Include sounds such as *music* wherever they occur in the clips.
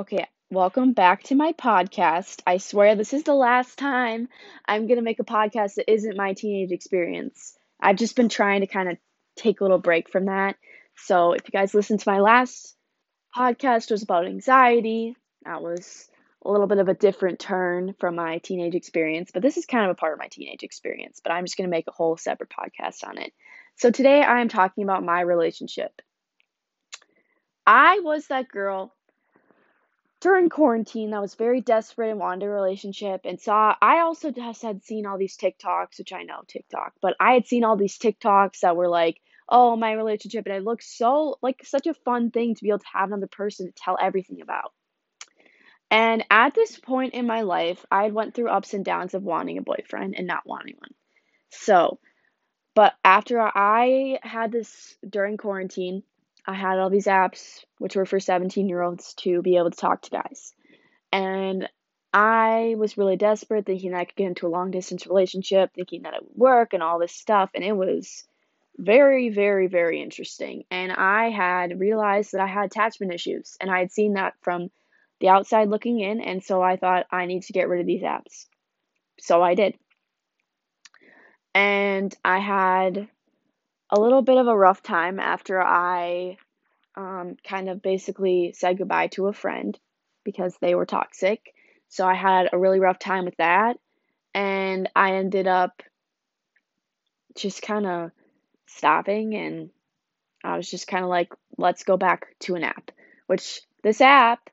Okay, welcome back to my podcast. I swear this is the last time I'm going to make a podcast that isn't my teenage experience. I've just been trying to kind of take a little break from that. So, if you guys listened to my last podcast was about anxiety, that was a little bit of a different turn from my teenage experience, but this is kind of a part of my teenage experience, but I'm just going to make a whole separate podcast on it. So, today I am talking about my relationship. I was that girl during quarantine that was very desperate and wanted a relationship and saw I also just had seen all these TikToks, which I know TikTok, but I had seen all these TikToks that were like, oh my relationship and it looked so like such a fun thing to be able to have another person to tell everything about. And at this point in my life, I had went through ups and downs of wanting a boyfriend and not wanting one. So, but after I had this during quarantine, I had all these apps, which were for 17 year olds, to be able to talk to guys. And I was really desperate, thinking that I could get into a long distance relationship, thinking that it would work and all this stuff. And it was very, very, very interesting. And I had realized that I had attachment issues, and I had seen that from the outside looking in. And so I thought, I need to get rid of these apps. So I did. And I had a little bit of a rough time after I um, kind of basically said goodbye to a friend because they were toxic. So I had a really rough time with that. And I ended up just kind of stopping and I was just kind of like, let's go back to an app, which this app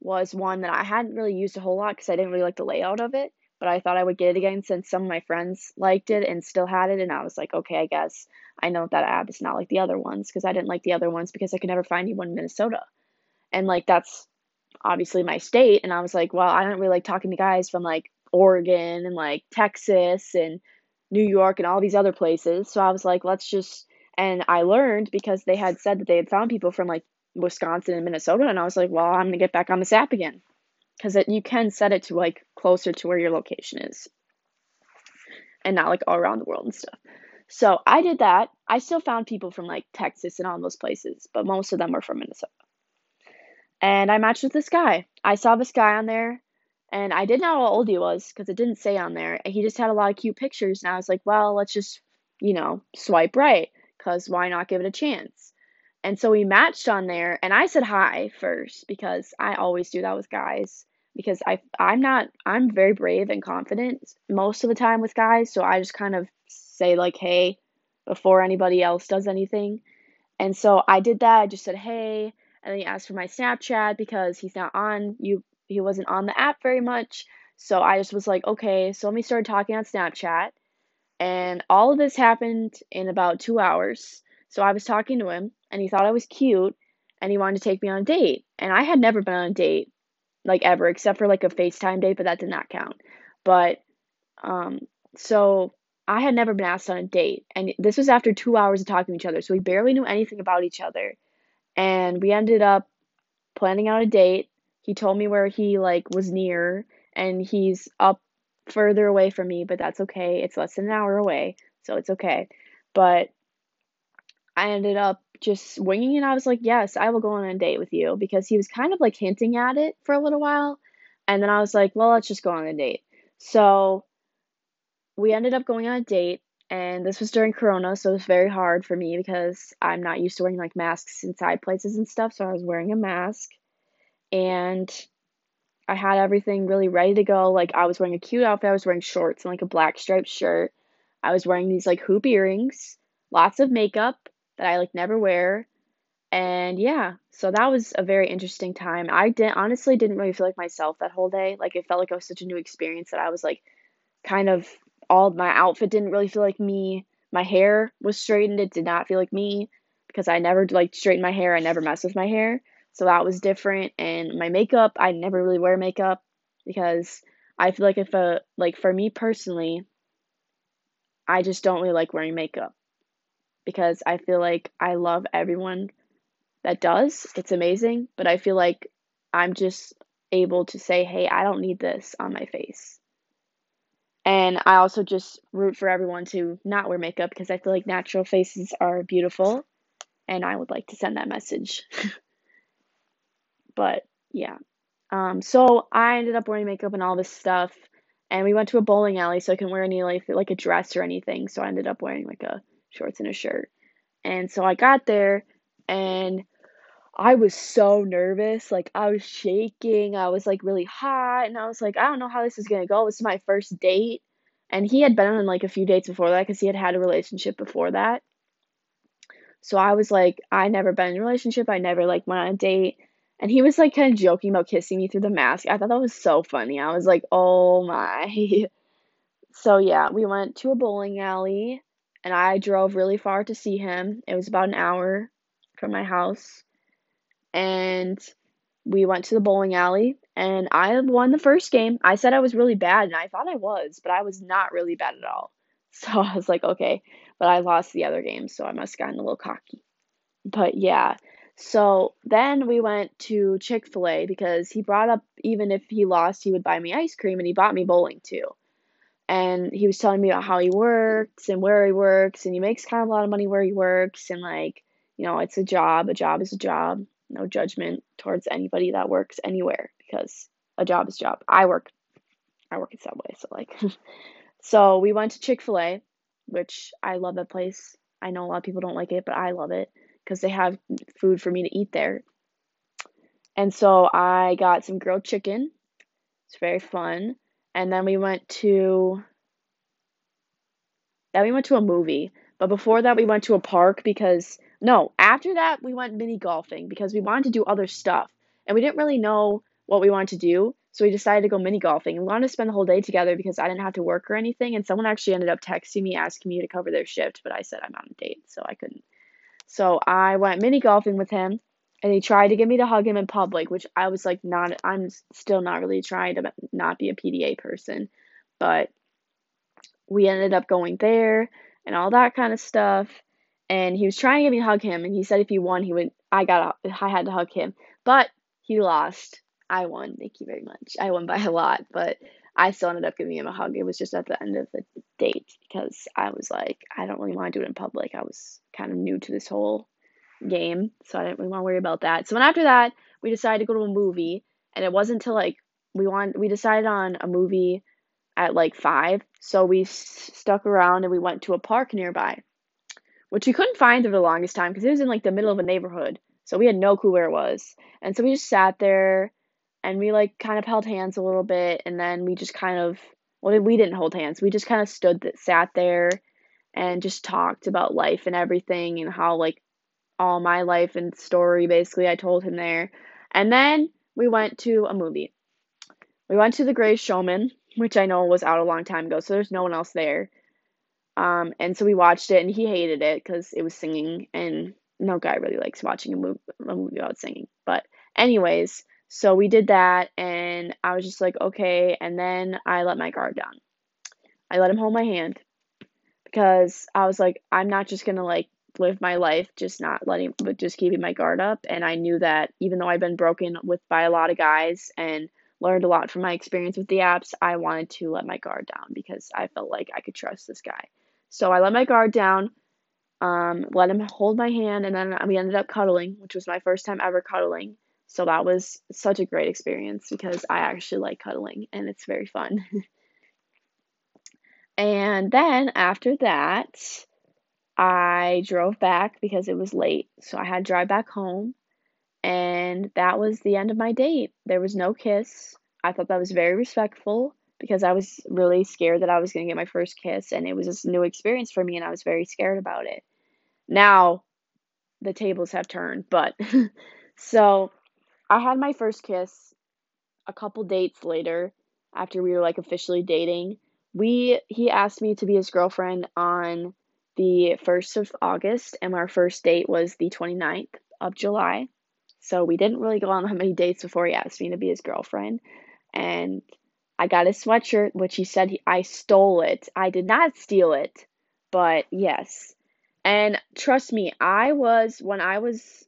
was one that I hadn't really used a whole lot because I didn't really like the layout of it but I thought I would get it again since some of my friends liked it and still had it. And I was like, okay, I guess I know that app is not like the other ones because I didn't like the other ones because I could never find anyone in Minnesota. And like, that's obviously my state. And I was like, well, I don't really like talking to guys from like Oregon and like Texas and New York and all these other places. So I was like, let's just, and I learned because they had said that they had found people from like Wisconsin and Minnesota. And I was like, well, I'm going to get back on this app again because you can set it to like closer to where your location is and not like all around the world and stuff. So I did that. I still found people from like Texas and all those places, but most of them were from Minnesota. And I matched with this guy. I saw this guy on there and I didn't know how old he was because it didn't say on there. He just had a lot of cute pictures. And I was like, well, let's just, you know, swipe right because why not give it a chance? And so we matched on there and I said hi first because I always do that with guys because I I'm not I'm very brave and confident most of the time with guys, so I just kind of say like hey before anybody else does anything. And so I did that. I just said hey and then he asked for my Snapchat because he's not on you he wasn't on the app very much. So I just was like, okay, so let me start talking on Snapchat. And all of this happened in about two hours. So I was talking to him and he thought I was cute and he wanted to take me on a date. And I had never been on a date like ever except for like a FaceTime date, but that did not count. But um so I had never been asked on a date and this was after 2 hours of talking to each other. So we barely knew anything about each other. And we ended up planning out a date. He told me where he like was near and he's up further away from me, but that's okay. It's less than an hour away, so it's okay. But I ended up just winging it. I was like, yes, I will go on a date with you because he was kind of like hinting at it for a little while. And then I was like, well, let's just go on a date. So we ended up going on a date. And this was during Corona, so it was very hard for me because I'm not used to wearing like masks inside places and stuff. So I was wearing a mask. And I had everything really ready to go. Like I was wearing a cute outfit. I was wearing shorts and like a black striped shirt. I was wearing these like hoop earrings, lots of makeup, that I like never wear. And yeah, so that was a very interesting time. I did honestly didn't really feel like myself that whole day. Like it felt like it was such a new experience that I was like kind of all my outfit didn't really feel like me. My hair was straightened, it did not feel like me because I never like straighten my hair. I never mess with my hair. So that was different and my makeup, I never really wear makeup because I feel like if a like for me personally, I just don't really like wearing makeup because I feel like I love everyone that does. It's amazing, but I feel like I'm just able to say, hey, I don't need this on my face. And I also just root for everyone to not wear makeup because I feel like natural faces are beautiful. And I would like to send that message. *laughs* but yeah. Um, so I ended up wearing makeup and all this stuff, and we went to a bowling alley, so I couldn't wear any like like a dress or anything. So I ended up wearing like a shorts and a shirt. And so I got there, and I was so nervous. Like I was shaking. I was like really hot, and I was like, I don't know how this is gonna go. This is my first date, and he had been on like a few dates before that because he had had a relationship before that. So I was like, I never been in a relationship. I never like went on a date. And he was like kind of joking about kissing me through the mask. I thought that was so funny. I was like, oh my. *laughs* So yeah, we went to a bowling alley and I drove really far to see him. It was about an hour from my house. And we went to the bowling alley and I won the first game. I said I was really bad and I thought I was, but I was not really bad at all. *laughs* So I was like, okay, but I lost the other game, so I must have gotten a little cocky. But yeah, so then we went to Chick fil A because he brought up even if he lost, he would buy me ice cream and he bought me bowling too. And he was telling me about how he works and where he works, and he makes kind of a lot of money where he works, and like, you know, it's a job. A job is a job. No judgment towards anybody that works anywhere because a job is a job. I work I work at Subway, so like *laughs* So we went to Chick fil A, which I love that place. I know a lot of people don't like it, but I love it because they have food for me to eat there. And so I got some grilled chicken. It's very fun. And then we went to then we went to a movie. But before that we went to a park because no, after that we went mini golfing because we wanted to do other stuff. And we didn't really know what we wanted to do. So we decided to go mini golfing. We wanted to spend the whole day together because I didn't have to work or anything. And someone actually ended up texting me asking me to cover their shift, but I said I'm on a date, so I couldn't. So I went mini golfing with him, and he tried to get me to hug him in public, which I was like, not. I'm still not really trying to not be a PDA person, but we ended up going there and all that kind of stuff. And he was trying to get me to hug him, and he said if he won, he would. I got. I had to hug him, but he lost I won. Thank you very much. I won by a lot, but I still ended up giving him a hug. It was just at the end of the date because I was like, I don't really want to do it in public. I was kind of new to this whole game, so I didn't really want to worry about that. So then after that, we decided to go to a movie, and it wasn't until like we want we decided on a movie at like five, so we s- stuck around and we went to a park nearby, which we couldn't find for the longest time because it was in like the middle of a neighborhood, so we had no clue where it was, and so we just sat there and we like kind of held hands a little bit and then we just kind of well we didn't hold hands we just kind of stood that sat there and just talked about life and everything and how like all my life and story basically I told him there and then we went to a movie we went to the Greatest Showman which I know was out a long time ago so there's no one else there um and so we watched it and he hated it because it was singing and no guy really likes watching a movie a movie about singing but anyways so we did that, and I was just like, okay. And then I let my guard down. I let him hold my hand because I was like, I'm not just gonna like live my life just not letting, but just keeping my guard up. And I knew that even though I've been broken with by a lot of guys and learned a lot from my experience with the apps, I wanted to let my guard down because I felt like I could trust this guy. So I let my guard down, um, let him hold my hand, and then we ended up cuddling, which was my first time ever cuddling. So that was such a great experience because I actually like cuddling and it's very fun. *laughs* and then after that, I drove back because it was late. So I had to drive back home. And that was the end of my date. There was no kiss. I thought that was very respectful because I was really scared that I was going to get my first kiss. And it was a new experience for me. And I was very scared about it. Now, the tables have turned. But *laughs* so I had my first kiss a couple dates later after we were like officially dating. We he asked me to be his girlfriend on the 1st of August and our first date was the 29th of July. So we didn't really go on that *laughs* many dates before he asked me to be his girlfriend. And I got his sweatshirt, which he said he, I stole it. I did not steal it, but yes. And trust me, I was when I was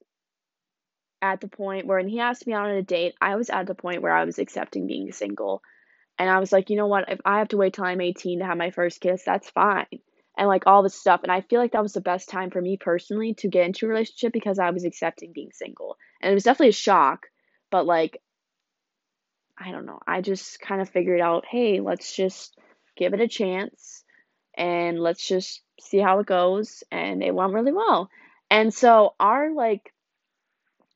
at the point where when he asked me out on a date, I was at the point where I was accepting being single. And I was like, you know what? If I have to wait till I'm 18 to have my first kiss, that's fine. And like all this stuff. And I feel like that was the best time for me personally to get into a relationship because I was accepting being single. And it was definitely a shock, but like I don't know. I just kind of figured out, hey, let's just give it a chance and let's just see how it goes. And it went really well. And so, our like,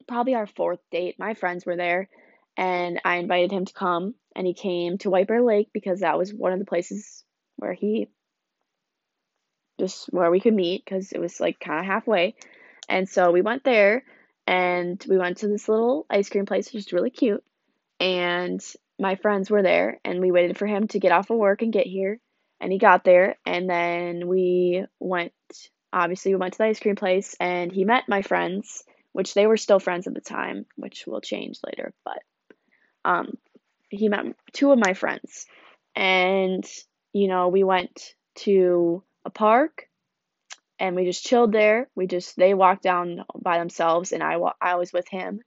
probably our fourth date, my friends were there and I invited him to come and he came to White Bear Lake because that was one of the places where he just where we could meet because it was like kind of halfway. And so we went there and we went to this little ice cream place, which is really cute. And my friends were there and we waited for him to get off of work and get here. And he got there and then we went obviously we went to the ice cream place and he met my friends, which they were still friends at the time, which will change later, but um he met two of my friends. And you know, we went to a park and we just chilled there. We just they walked down by themselves and I I was with him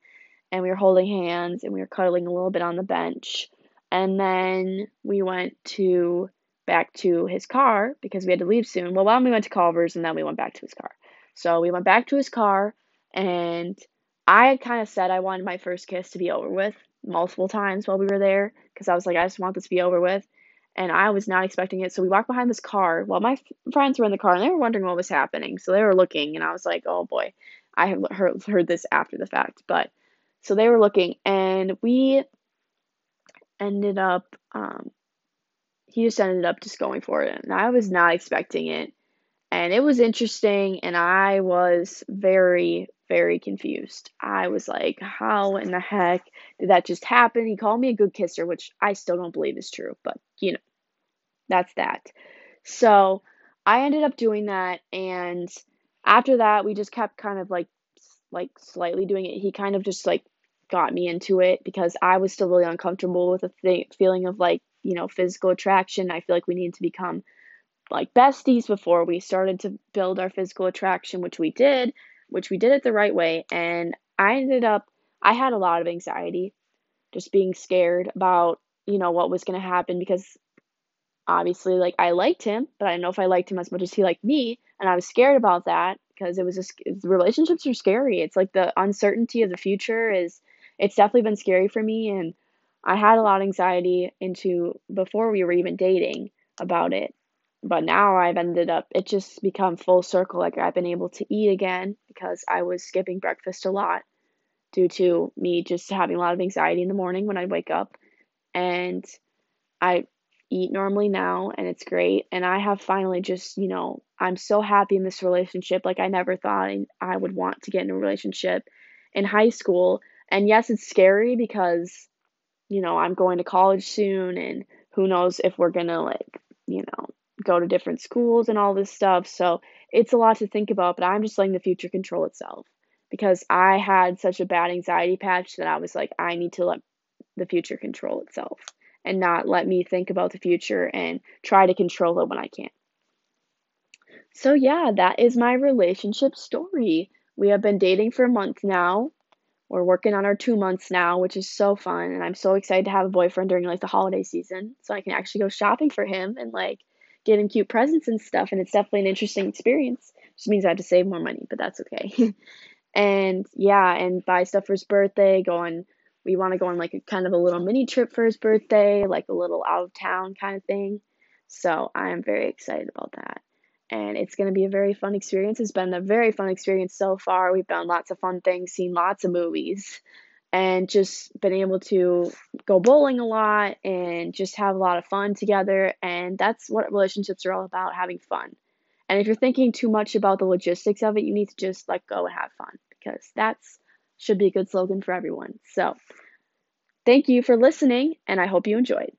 and we were holding hands and we were cuddling a little bit on the bench. And then we went to back to his car because we had to leave soon. Well, then we went to Culver's and then we went back to his car. So we went back to his car and I had kind of said I wanted my first kiss to be over with multiple times while we were there because I was like I just want this to be over with and I was not expecting it. So we walked behind this car while my friends were in the car and they were wondering what was happening. So they were looking, and I was like, oh boy, I have heard, heard this after the fact. But so they were looking, and we ended up, um, he just ended up just going for it. And I was not expecting it. And it was interesting, and I was very, very confused. I was like, how in the heck did that just happen? He called me a good kisser, which I still don't believe is true, but you know, that's that. So I ended up doing that, and after that, we just kept kind of like like slightly doing it. He kind of just like got me into it because I was still really uncomfortable with the th- feeling of like you know physical attraction. I feel like we needed to become like besties before we started to build our physical attraction, which we did, which we did it the right way. And I ended up, I had a lot of anxiety, just being scared about, you know, what was going to happen because obviously, like, I liked him, but I didn't know if I liked him as much as he liked me. And I was scared about that because it was just, relationships are scary. It's like the uncertainty of the future is, it's definitely been scary for me. And I had a lot of anxiety into before we were even dating about it but now I've ended up it just become full circle like I've been able to eat again because I was skipping breakfast a lot due to me just having a lot of anxiety in the morning when I wake up. And I eat normally now and it's great. And I have finally just, you know, I'm so happy in this relationship. Like I never thought I would want to get in a relationship in high school. And yes it's scary because you know, I'm going to college soon and who knows if we're going to like, you know, go to different schools and all this stuff. So it's a lot to think about, but I'm just letting the future control itself because I had such a bad anxiety patch that I was like, I need to let the future control itself and not let me think about the future and try to control it when I can't. So, yeah, that is my relationship story. We have been dating for a month now. We're working on our two months now, which is so fun. And I'm so excited to have a boyfriend during like the holiday season so I can actually go shopping for him and like get him cute presents and stuff. And it's definitely an interesting experience. Just means I have to save more money, but that's okay. *laughs* and yeah, and buy stuff for his birthday, go on we want to go on like a kind of a little mini trip for his birthday, like a little out of town kind of thing. So I am very excited about that. And it's going to be a very fun experience. It's been a very fun experience so far. We've done lots of fun things, seen lots of movies, and just been able to go bowling a lot and just have a lot of fun together. And that's what relationships are all about having fun. And if you're thinking too much about the logistics of it, you need to just let go and have fun because that's should be a good slogan for everyone. So, thank you for listening, and I hope you enjoyed.